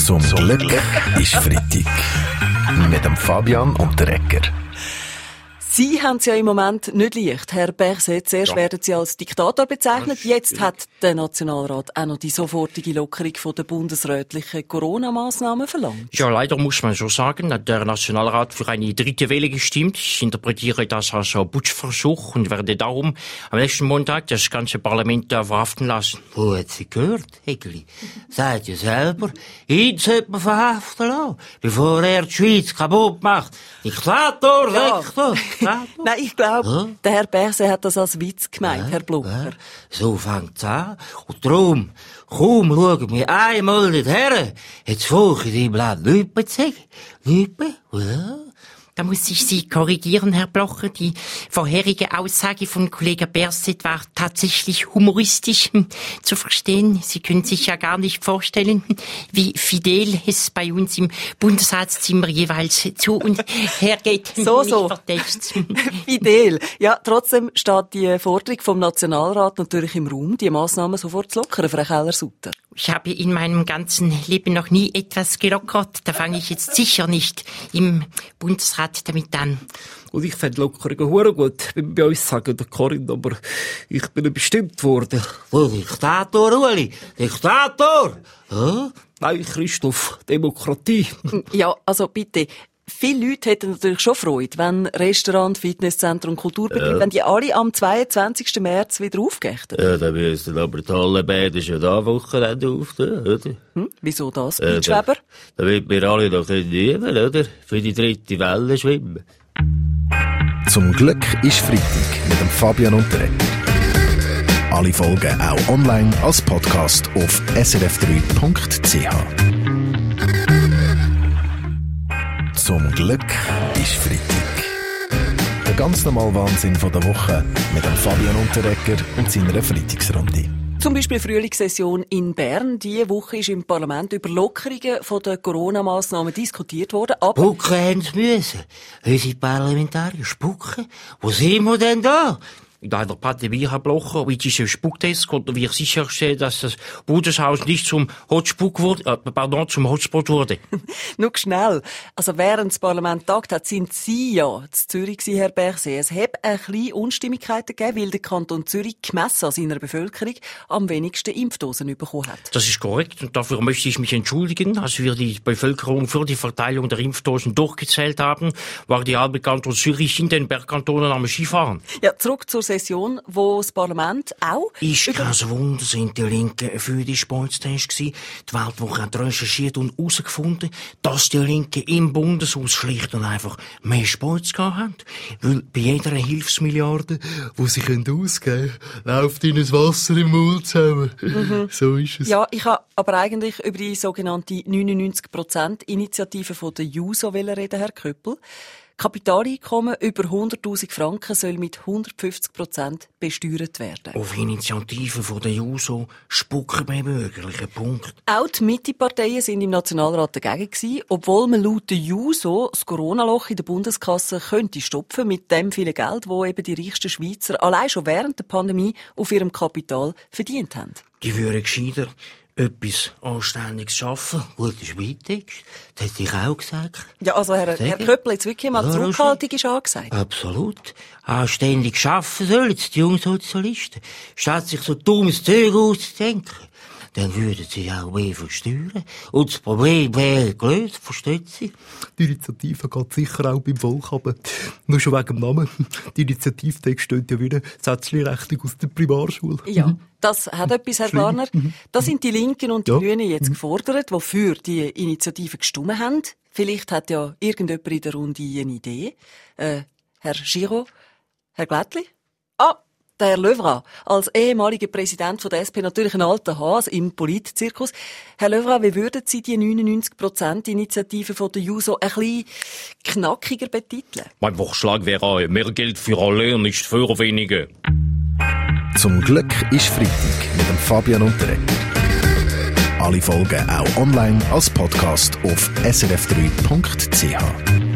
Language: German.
Zum Glück ist Freitag. Mit dem Fabian und der Ecker. Sie haben es ja im Moment nicht leicht. Herr Berset, zuerst ja. werden Sie als Diktator bezeichnet. Jetzt hat der Nationalrat auch noch die sofortige Lockerung von der bundesrätlichen Corona-Maßnahmen verlangt. Ja, leider muss man so sagen, hat der Nationalrat für eine dritte Welle gestimmt. Ich interpretiere das als ein Putschversuch und werde darum am nächsten Montag das ganze Parlament verhaften lassen. Wo hat Sie gehört, Hegli? Seid ihr selber, ihn sollte man verhaften lassen, bevor er die Schweiz kaputt macht. Diktator, ja. Rektor. Nein, ich glaube, der Herr Berse hat das als Witz gemeint, ja, Herr Blucher. Ja. So fängt's an. Und darum, kaum schauen wir einmal nicht her, jetzt folge ich ihm Lüppe zu sagen. Lüppe? Ja. Da muss ich Sie korrigieren, Herr Blocher. Die vorherige Aussage von Kollege Berset war tatsächlich humoristisch hm, zu verstehen. Sie können sich ja gar nicht vorstellen, wie fidel es bei uns im Bundesratszimmer jeweils zu und her geht. So, so. fidel. Ja, trotzdem steht die Forderung vom Nationalrat natürlich im Raum, die Massnahmen sofort zu lockern, Frau Keller-Sutter. Ich habe in meinem ganzen Leben noch nie etwas gelockert. Da fange ich jetzt sicher nicht im Bundesrat damit an. Und ich fände Lockerungen hure gut, bei uns sagen, der Corinne, aber ich bin bestimmt worden. Oh, Diktator, Uli! Diktator! Ja? Nein, Christoph, Demokratie. Ja, also bitte, viele Leute hätten natürlich schon Freude, wenn Restaurant, Fitnesszentrum, Kulturbetrieb, ja. wenn die alle am 22. März wieder aufgächten. Ja, dann müssen aber die Hallenbäder schon da Wochenende auftun, oder? Hm? Wieso das, äh, Schweber? Damit wir alle noch üben oder? Für die dritte Welle schwimmen. Zum Glück ist Freitag mit dem Fabian und der Alle Folgen auch online als Podcast auf srf3.ch. Zum Glück ist Freitag. Der ganz normale Wahnsinn von der Woche mit dem Fabian Unterrecker und seiner Freitagsrunde. Zum Beispiel Frühlingssession in Bern. Diese Woche ist im Parlament über Lockerungen der Corona-Massnahmen diskutiert worden. Aber Spucken haben sie müssen. Unsere Parlamentarier spucken. Wo sind wir denn da? In einer Pandemie, Herr Blocher, mit diesem Spuktest konnten wir sicherstellen, dass das Bundeshaus nicht zum Hotspot wurde, äh, pardon, zum Hotspot wurde. Nur schnell. Also während das Parlament tagt hat, sind Sie ja zu Zürich gewesen, Herr Berset. Es hat ein bisschen Unstimmigkeiten gegeben, weil der Kanton Zürich gemessen an seiner Bevölkerung am wenigsten Impfdosen bekommen hat. Das ist korrekt und dafür möchte ich mich entschuldigen. Als wir die Bevölkerung für die Verteilung der Impfdosen durchgezählt haben, war die halbe Kanton Zürich in den Bergkantonen am Skifahren. Ja, zurück zur Session, wo das Parlament auch... Ist kein Wunder, sind die Linken für die Sportstest gewesen. Die Weltwoche hat recherchiert und herausgefunden, dass die Linken im Bundeshaus schlicht und einfach mehr Sports gehabt haben. Weil bei jeder Hilfsmilliarde, die sie ausgeben können, läuft ihnen das Wasser im Mund zusammen. Mhm. So ist es. Ja, ich habe aber eigentlich über die sogenannte 99%-Initiative von der JUSO reden, Herr Köppel. Kapitaleinkommen über 100.000 Franken soll mit 150 Prozent besteuert werden. Auf Initiative von der JUSO spucken wir bürgerlichen Punkt. Auch die Mitteparteien sind im Nationalrat dagegen gewesen, obwohl man laut der JUSO das Corona-Loch in der Bundeskasse könnte stopfen mit dem vielen Geld, wo eben die reichsten Schweizer allein schon während der Pandemie auf ihrem Kapital verdient haben. Die würden gescheiter etwas Anständiges schaffen. Gute Spitex. Das hätte ich auch gesagt. Ja, also Herr, Herr Köppel, jetzt wirklich mal ja, Zurückhaltung ist angesagt. Absolut. Anständig schaffen sollen die jungen Sozialisten. Statt sich so dummes Zeug auszudenken dann würden sie auch mehr versteuern. Und das Problem wäre gelöst, versteht Sie? Die Initiative geht sicher auch beim Volk, aber nur schon wegen dem Namen. Die Initiativtext steht ja wieder Sätzli-Rechnung aus der Primarschule. Ja. Mhm. Das hat etwas, Herr Garner. Mhm. Da sind die Linken und die ja. Grünen jetzt mhm. gefordert, wofür die Initiative gestimmt haben. Vielleicht hat ja irgendjemand in der Runde eine Idee. Äh, Herr Giro, Herr Glättli? Ah, der Herr Löwra, als ehemaliger Präsident von der SP natürlich ein alter Hase im Politzirkus. Herr Löwra, wie würden Sie die 99%-Initiative von der JUSO ein bisschen knackiger betiteln? Mein Vorschlag wäre mehr Geld für alle und nicht für wenige. Zum Glück ist Freitag mit dem Fabian der Alle Folgen auch online als Podcast auf srf3.ch.